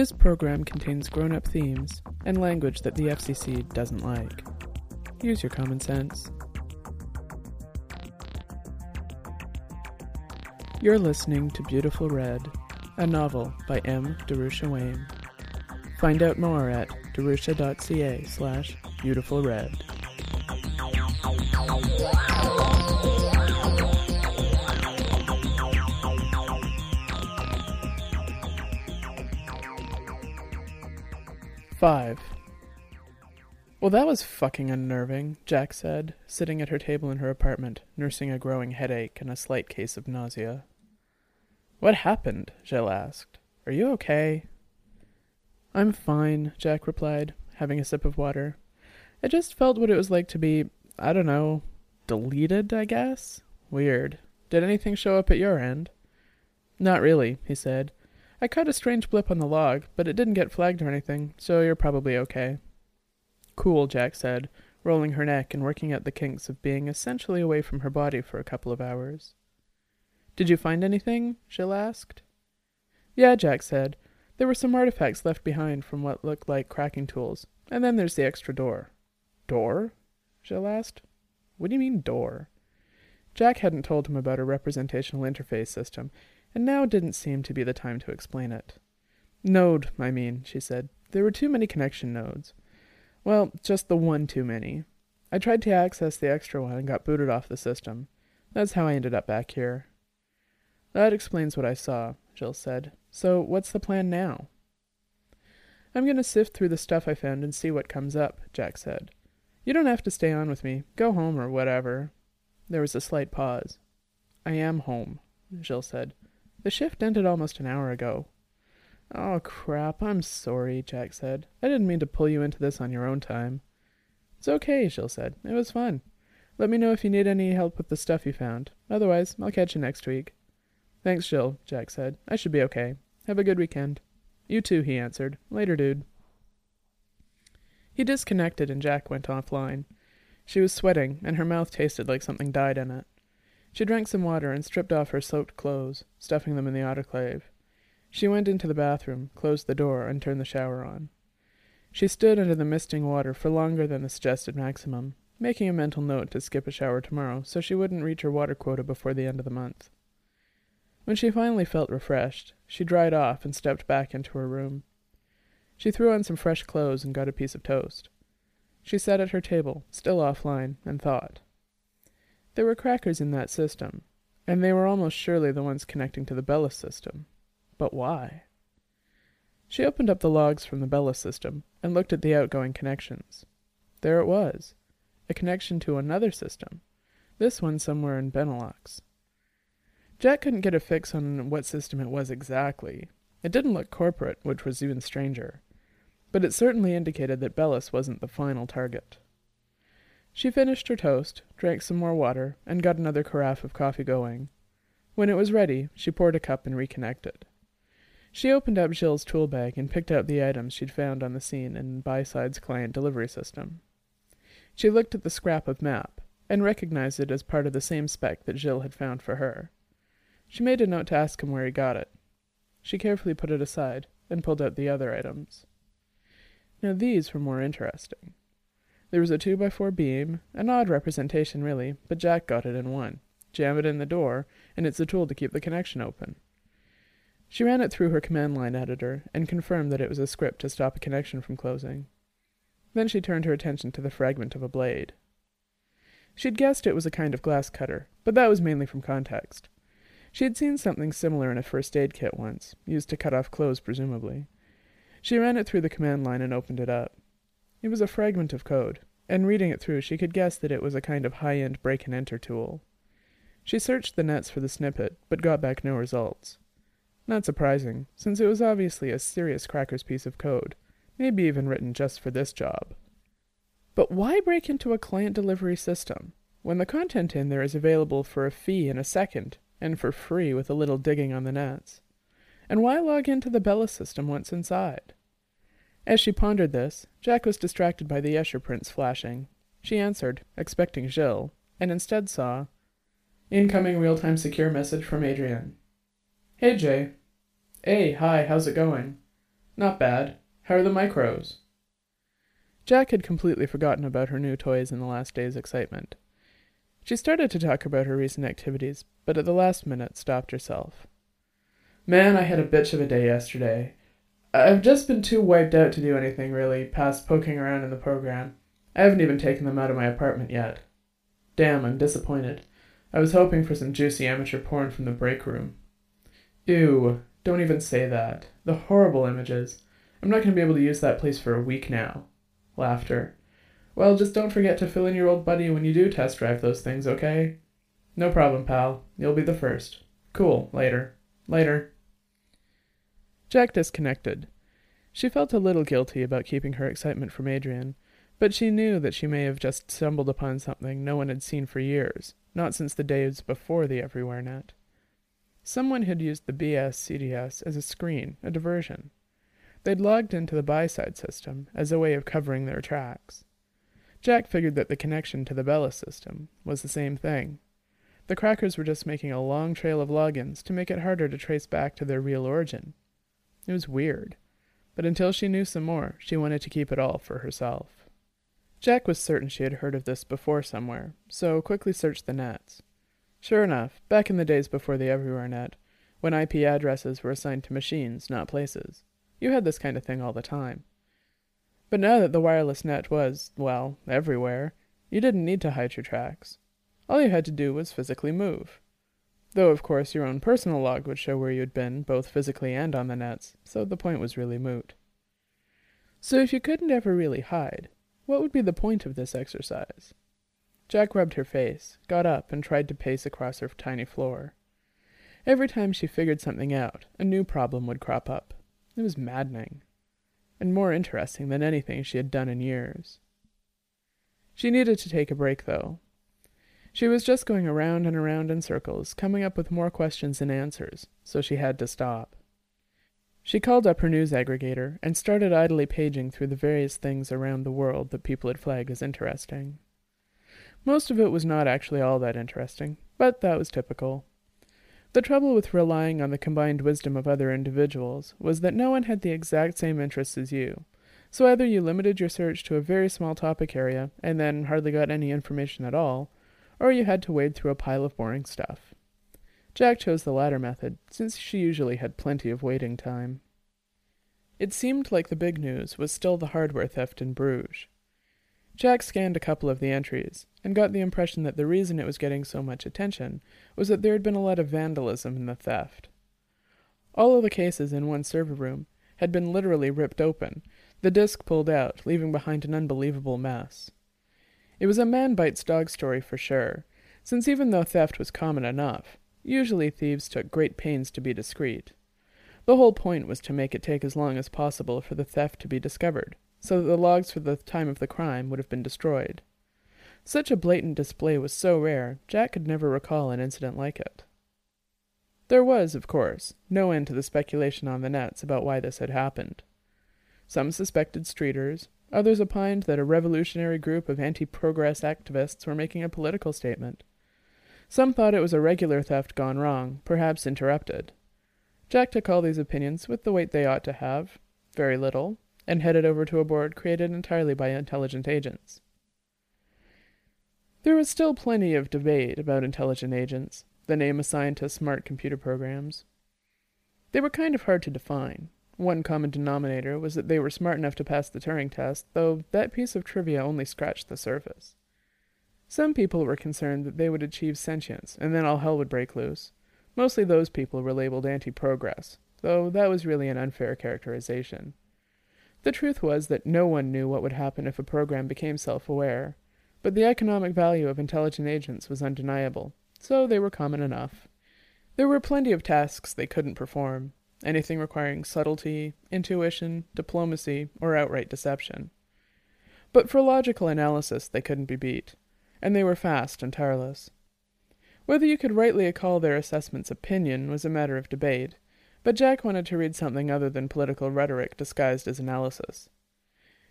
This program contains grown up themes and language that the FCC doesn't like. Use your common sense. You're listening to Beautiful Red, a novel by M. Darusha Wehm. Find out more at darusha.ca slash beautiful Five. Well, that was fucking unnerving, Jack said, sitting at her table in her apartment, nursing a growing headache and a slight case of nausea. What happened? Gilles asked. Are you okay? I'm fine, Jack replied, having a sip of water. I just felt what it was like to be, I don't know, deleted, I guess? Weird. Did anything show up at your end? Not really, he said. I caught a strange blip on the log, but it didn't get flagged or anything, so you're probably okay. Cool, Jack said, rolling her neck and working out the kinks of being essentially away from her body for a couple of hours. Did you find anything? Gilles asked. Yeah, Jack said. There were some artifacts left behind from what looked like cracking tools, and then there's the extra door. Door? Gilles asked. What do you mean, door? Jack hadn't told him about her representational interface system, and now didn't seem to be the time to explain it. Node, I mean, she said. There were too many connection nodes. Well, just the one too many. I tried to access the extra one and got booted off the system. That's how I ended up back here. That explains what I saw, Gilles said. So, what's the plan now? I'm going to sift through the stuff I found and see what comes up, Jack said. You don't have to stay on with me. Go home or whatever. There was a slight pause. I am home, Gilles said. The shift ended almost an hour ago. Oh, crap. I'm sorry, Jack said. I didn't mean to pull you into this on your own time. It's okay, Gilles said. It was fun. Let me know if you need any help with the stuff you found. Otherwise, I'll catch you next week. Thanks, Gilles, Jack said. I should be okay. Have a good weekend. You too, he answered. Later, dude. He disconnected and Jack went offline. She was sweating, and her mouth tasted like something died in it. She drank some water and stripped off her soaked clothes, stuffing them in the autoclave. She went into the bathroom, closed the door, and turned the shower on. She stood under the misting water for longer than the suggested maximum, making a mental note to skip a shower tomorrow so she wouldn't reach her water quota before the end of the month. When she finally felt refreshed, she dried off and stepped back into her room. She threw on some fresh clothes and got a piece of toast. She sat at her table, still offline, and thought. There were crackers in that system, and they were almost surely the ones connecting to the Bellis system. But why? She opened up the logs from the Bellis system and looked at the outgoing connections. There it was, a connection to another system, this one somewhere in Benelux. Jack couldn't get a fix on what system it was exactly. It didn't look corporate, which was even stranger. But it certainly indicated that Bellis wasn't the final target. She finished her toast, drank some more water, and got another carafe of coffee going. When it was ready, she poured a cup and reconnected. She opened up Gilles's tool bag and picked out the items she'd found on the scene in Byside's client delivery system. She looked at the scrap of map and recognized it as part of the same spec that Gilles had found for her. She made a note to ask him where he got it. She carefully put it aside and pulled out the other items. Now these were more interesting. There was a two by four beam, an odd representation really, but Jack got it in one. Jam it in the door, and it's a tool to keep the connection open. She ran it through her command line editor and confirmed that it was a script to stop a connection from closing. Then she turned her attention to the fragment of a blade. She'd guessed it was a kind of glass cutter, but that was mainly from context. She had seen something similar in a first aid kit once, used to cut off clothes presumably. She ran it through the command line and opened it up. It was a fragment of code, and reading it through she could guess that it was a kind of high-end break-and-enter tool. She searched the nets for the snippet, but got back no results. Not surprising, since it was obviously a serious cracker's piece of code, maybe even written just for this job. But why break into a client delivery system, when the content in there is available for a fee in a second and for free with a little digging on the nets. And why log into the Bella system once inside? As she pondered this, Jack was distracted by the Escher prints flashing. She answered, expecting Gilles, and instead saw Incoming real-time secure message from Adrian. Hey, Jay. Hey, hi, how's it going? Not bad. How are the micros? Jack had completely forgotten about her new toys in the last day's excitement. She started to talk about her recent activities, but at the last minute stopped herself. Man, I had a bitch of a day yesterday. I've just been too wiped out to do anything really past poking around in the program. I haven't even taken them out of my apartment yet. Damn, I'm disappointed. I was hoping for some juicy amateur porn from the break room. Ew, don't even say that. The horrible images. I'm not going to be able to use that place for a week now. Laughter. Well, just don't forget to fill in your old buddy when you do test drive those things, okay? No problem, pal. You'll be the first. Cool. Later. Later. Jack disconnected. She felt a little guilty about keeping her excitement from Adrian, but she knew that she may have just stumbled upon something no one had seen for years, not since the days before the Everywhere Net. Someone had used the BS CDS as a screen, a diversion. They'd logged into the buy-side system as a way of covering their tracks. Jack figured that the connection to the Bella system was the same thing. The crackers were just making a long trail of logins to make it harder to trace back to their real origin. It was weird, but until she knew some more, she wanted to keep it all for herself. Jack was certain she had heard of this before somewhere, so quickly searched the nets. Sure enough, back in the days before the Everywhere Net, when IP addresses were assigned to machines, not places, you had this kind of thing all the time. But now that the wireless net was, well, everywhere, you didn't need to hide your tracks. All you had to do was physically move. Though, of course, your own personal log would show where you'd been, both physically and on the nets, so the point was really moot. So if you couldn't ever really hide, what would be the point of this exercise? Jack rubbed her face, got up, and tried to pace across her tiny floor. Every time she figured something out, a new problem would crop up. It was maddening, and more interesting than anything she had done in years. She needed to take a break, though. She was just going around and around in circles, coming up with more questions than answers, so she had to stop. She called up her news aggregator and started idly paging through the various things around the world that people had flagged as interesting. Most of it was not actually all that interesting, but that was typical. The trouble with relying on the combined wisdom of other individuals was that no one had the exact same interests as you, so either you limited your search to a very small topic area and then hardly got any information at all, or you had to wade through a pile of boring stuff. Jack chose the latter method, since she usually had plenty of waiting time. It seemed like the big news was still the hardware theft in Bruges. Jack scanned a couple of the entries, and got the impression that the reason it was getting so much attention was that there had been a lot of vandalism in the theft. All of the cases in one server room had been literally ripped open, the disk pulled out, leaving behind an unbelievable mess. It was a man bites dog story for sure, since even though theft was common enough, usually thieves took great pains to be discreet. The whole point was to make it take as long as possible for the theft to be discovered, so that the logs for the time of the crime would have been destroyed. Such a blatant display was so rare, Jack could never recall an incident like it. There was, of course, no end to the speculation on the nets about why this had happened. Some suspected streeters, Others opined that a revolutionary group of anti progress activists were making a political statement. Some thought it was a regular theft gone wrong, perhaps interrupted. Jack took all these opinions with the weight they ought to have very little and headed over to a board created entirely by intelligent agents. There was still plenty of debate about intelligent agents, the name assigned to smart computer programs. They were kind of hard to define. One common denominator was that they were smart enough to pass the Turing test, though that piece of trivia only scratched the surface. Some people were concerned that they would achieve sentience, and then all hell would break loose. Mostly those people were labeled anti progress, though that was really an unfair characterization. The truth was that no one knew what would happen if a program became self aware, but the economic value of intelligent agents was undeniable, so they were common enough. There were plenty of tasks they couldn't perform, anything requiring subtlety, intuition, diplomacy, or outright deception. But for logical analysis, they couldn't be beat, and they were fast and tireless. Whether you could rightly call their assessments opinion was a matter of debate, but Jack wanted to read something other than political rhetoric disguised as analysis.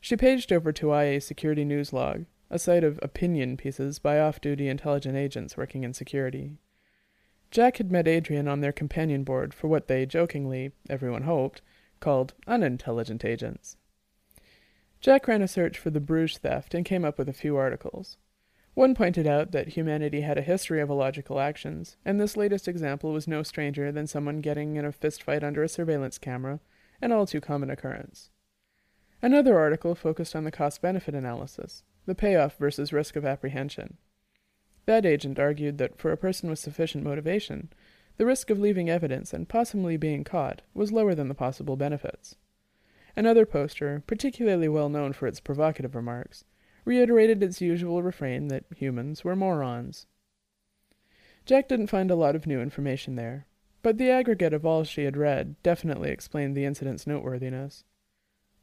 She paged over to IA Security News Log, a site of opinion pieces by off duty intelligent agents working in security. Jack had met Adrian on their companion board for what they jokingly, everyone hoped, called Unintelligent Agents. Jack ran a search for the Bruges theft and came up with a few articles. One pointed out that humanity had a history of illogical actions, and this latest example was no stranger than someone getting in a fistfight under a surveillance camera, an all too common occurrence. Another article focused on the cost benefit analysis, the payoff versus risk of apprehension. That agent argued that for a person with sufficient motivation, the risk of leaving evidence and possibly being caught was lower than the possible benefits. Another poster, particularly well known for its provocative remarks, reiterated its usual refrain that humans were morons. Jack didn't find a lot of new information there, but the aggregate of all she had read definitely explained the incident's noteworthiness.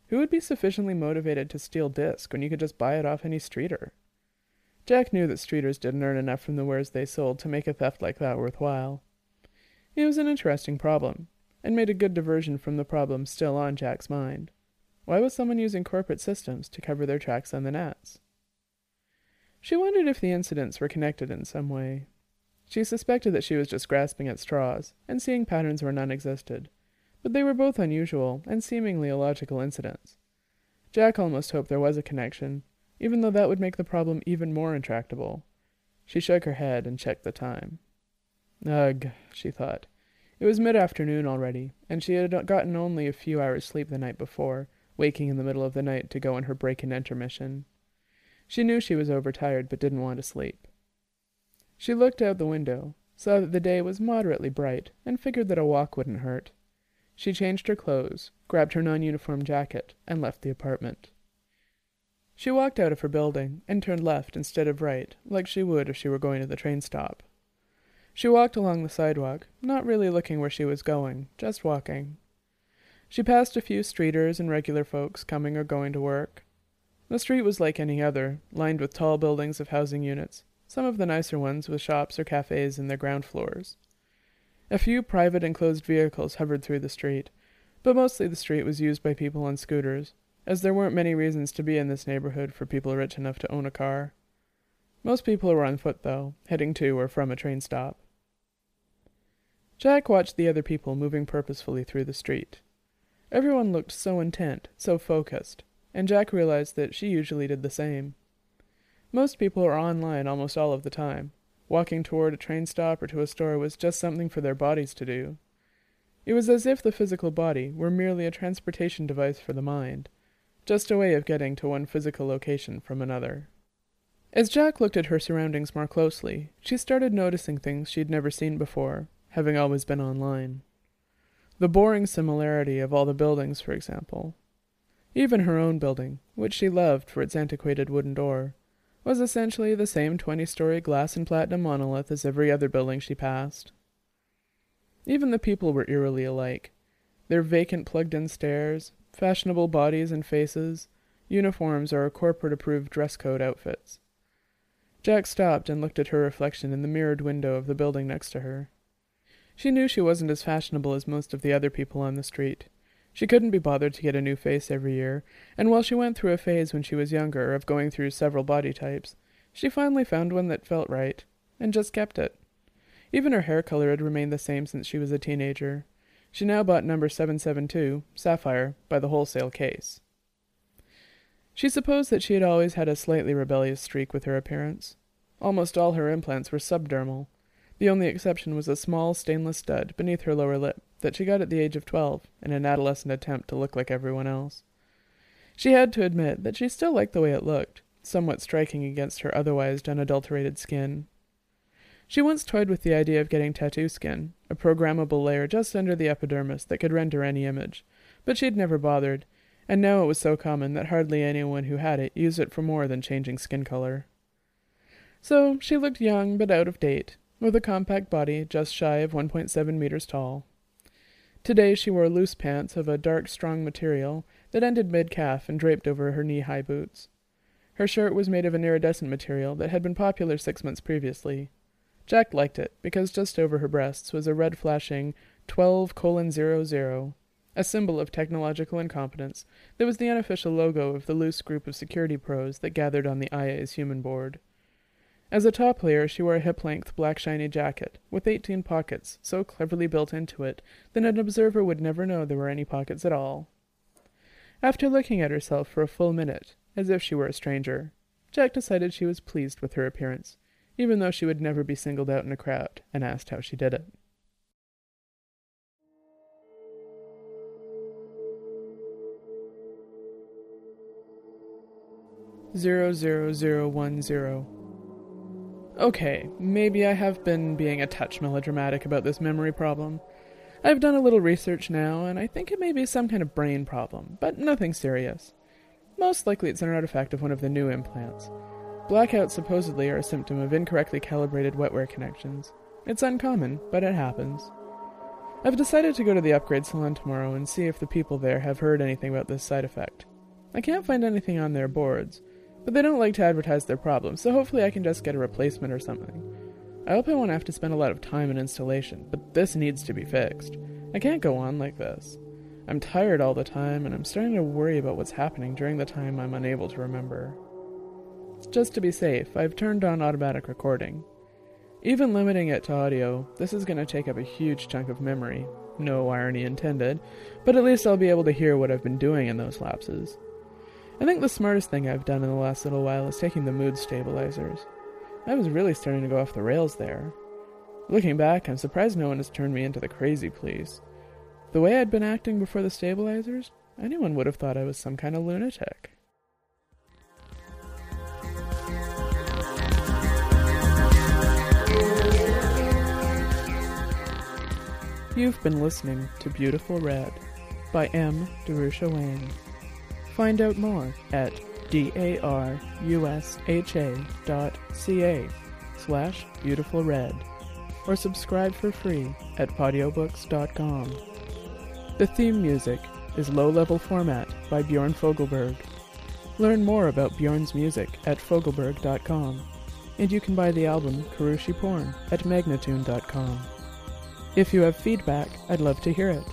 Who would be sufficiently motivated to steal disc when you could just buy it off any streeter? Jack knew that streeters didn't earn enough from the wares they sold to make a theft like that worthwhile. It was an interesting problem, and made a good diversion from the problem still on Jack's mind. Why was someone using corporate systems to cover their tracks on the nets? She wondered if the incidents were connected in some way. She suspected that she was just grasping at straws, and seeing patterns where none existed, but they were both unusual and seemingly illogical incidents. Jack almost hoped there was a connection, even though that would make the problem even more intractable. She shook her head and checked the time. Ugh, she thought. It was mid afternoon already, and she had gotten only a few hours' sleep the night before, waking in the middle of the night to go on her break and enter mission. She knew she was overtired but didn't want to sleep. She looked out the window, saw that the day was moderately bright, and figured that a walk wouldn't hurt. She changed her clothes, grabbed her non uniform jacket, and left the apartment. She walked out of her building and turned left instead of right, like she would if she were going to the train stop. She walked along the sidewalk, not really looking where she was going, just walking. She passed a few streeters and regular folks coming or going to work. The street was like any other, lined with tall buildings of housing units, some of the nicer ones with shops or cafes in their ground floors. A few private enclosed vehicles hovered through the street, but mostly the street was used by people on scooters, as there weren't many reasons to be in this neighborhood for people rich enough to own a car. Most people were on foot, though, heading to or from a train stop. Jack watched the other people moving purposefully through the street. Everyone looked so intent, so focused, and Jack realized that she usually did the same. Most people are online almost all of the time. Walking toward a train stop or to a store was just something for their bodies to do. It was as if the physical body were merely a transportation device for the mind, just a way of getting to one physical location from another. As Jack looked at her surroundings more closely, she started noticing things she'd never seen before, having always been online. The boring similarity of all the buildings, for example. Even her own building, which she loved for its antiquated wooden door, was essentially the same 20 story glass and platinum monolith as every other building she passed. Even the people were eerily alike their vacant plugged in stares, fashionable bodies and faces, uniforms or corporate approved dress code outfits. Jack stopped and looked at her reflection in the mirrored window of the building next to her. She knew she wasn't as fashionable as most of the other people on the street. She couldn't be bothered to get a new face every year, and while she went through a phase when she was younger of going through several body types, she finally found one that felt right, and just kept it. Even her hair color had remained the same since she was a teenager. She now bought number 772, Sapphire, by the wholesale case. She supposed that she had always had a slightly rebellious streak with her appearance. Almost all her implants were subdermal, the only exception was a small stainless stud beneath her lower lip that she got at the age of twelve in an adolescent attempt to look like everyone else. She had to admit that she still liked the way it looked, somewhat striking against her otherwise unadulterated skin. She once toyed with the idea of getting tattoo skin, a programmable layer just under the epidermis that could render any image, but she'd never bothered, and now it was so common that hardly anyone who had it used it for more than changing skin color. So she looked young but out of date, with a compact body just shy of 1.7 meters tall. Today she wore loose pants of a dark, strong material that ended mid calf and draped over her knee high boots. Her shirt was made of an iridescent material that had been popular six months previously. Jack liked it because just over her breasts was a red flashing 12 colon 00, a symbol of technological incompetence that was the unofficial logo of the loose group of security pros that gathered on the IA's human board. As a top layer, she wore a hip length black shiny jacket with 18 pockets so cleverly built into it that an observer would never know there were any pockets at all. After looking at herself for a full minute, as if she were a stranger, Jack decided she was pleased with her appearance, even though she would never be singled out in a crowd, and asked how she did it. Zero zero zero one zero. Okay, maybe I have been being a touch melodramatic about this memory problem. I've done a little research now, and I think it may be some kind of brain problem, but nothing serious. Most likely it's an artifact of one of the new implants. Blackouts supposedly are a symptom of incorrectly calibrated wetware connections. It's uncommon, but it happens. I've decided to go to the upgrade salon tomorrow and see if the people there have heard anything about this side effect. I can't find anything on their boards, but they don't like to advertise their problems, so hopefully I can just get a replacement or something. I hope I won't have to spend a lot of time in installation, but this needs to be fixed. I can't go on like this. I'm tired all the time, and I'm starting to worry about what's happening during the time I'm unable to remember. Just to be safe, I've turned on automatic recording. Even limiting it to audio, this is going to take up a huge chunk of memory. No irony intended, but at least I'll be able to hear what I've been doing in those lapses. I think the smartest thing I've done in the last little while is taking the mood stabilizers. I was really starting to go off the rails there. Looking back, I'm surprised no one has turned me into the crazy police. The way I'd been acting before the stabilizers, anyone would have thought I was some kind of lunatic. You've been listening to Beautiful Red by M. Darusha Wehm. Find out more at darusha.ca slash beautiful red or subscribe for free at podiobooks.com. The theme music is Low Level Format by Bjorn Fogelberg. Learn more about Bjorn's music at fogelberg.com, and you can buy the album Karooshi Porn at magnatune.com. If you have feedback, I'd love to hear it.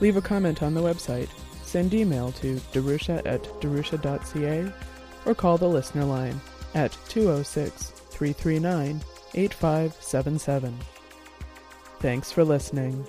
Leave a comment on the website Send email to darusha at darusha.ca or call the listener line at 206 339 8577. Thanks for listening.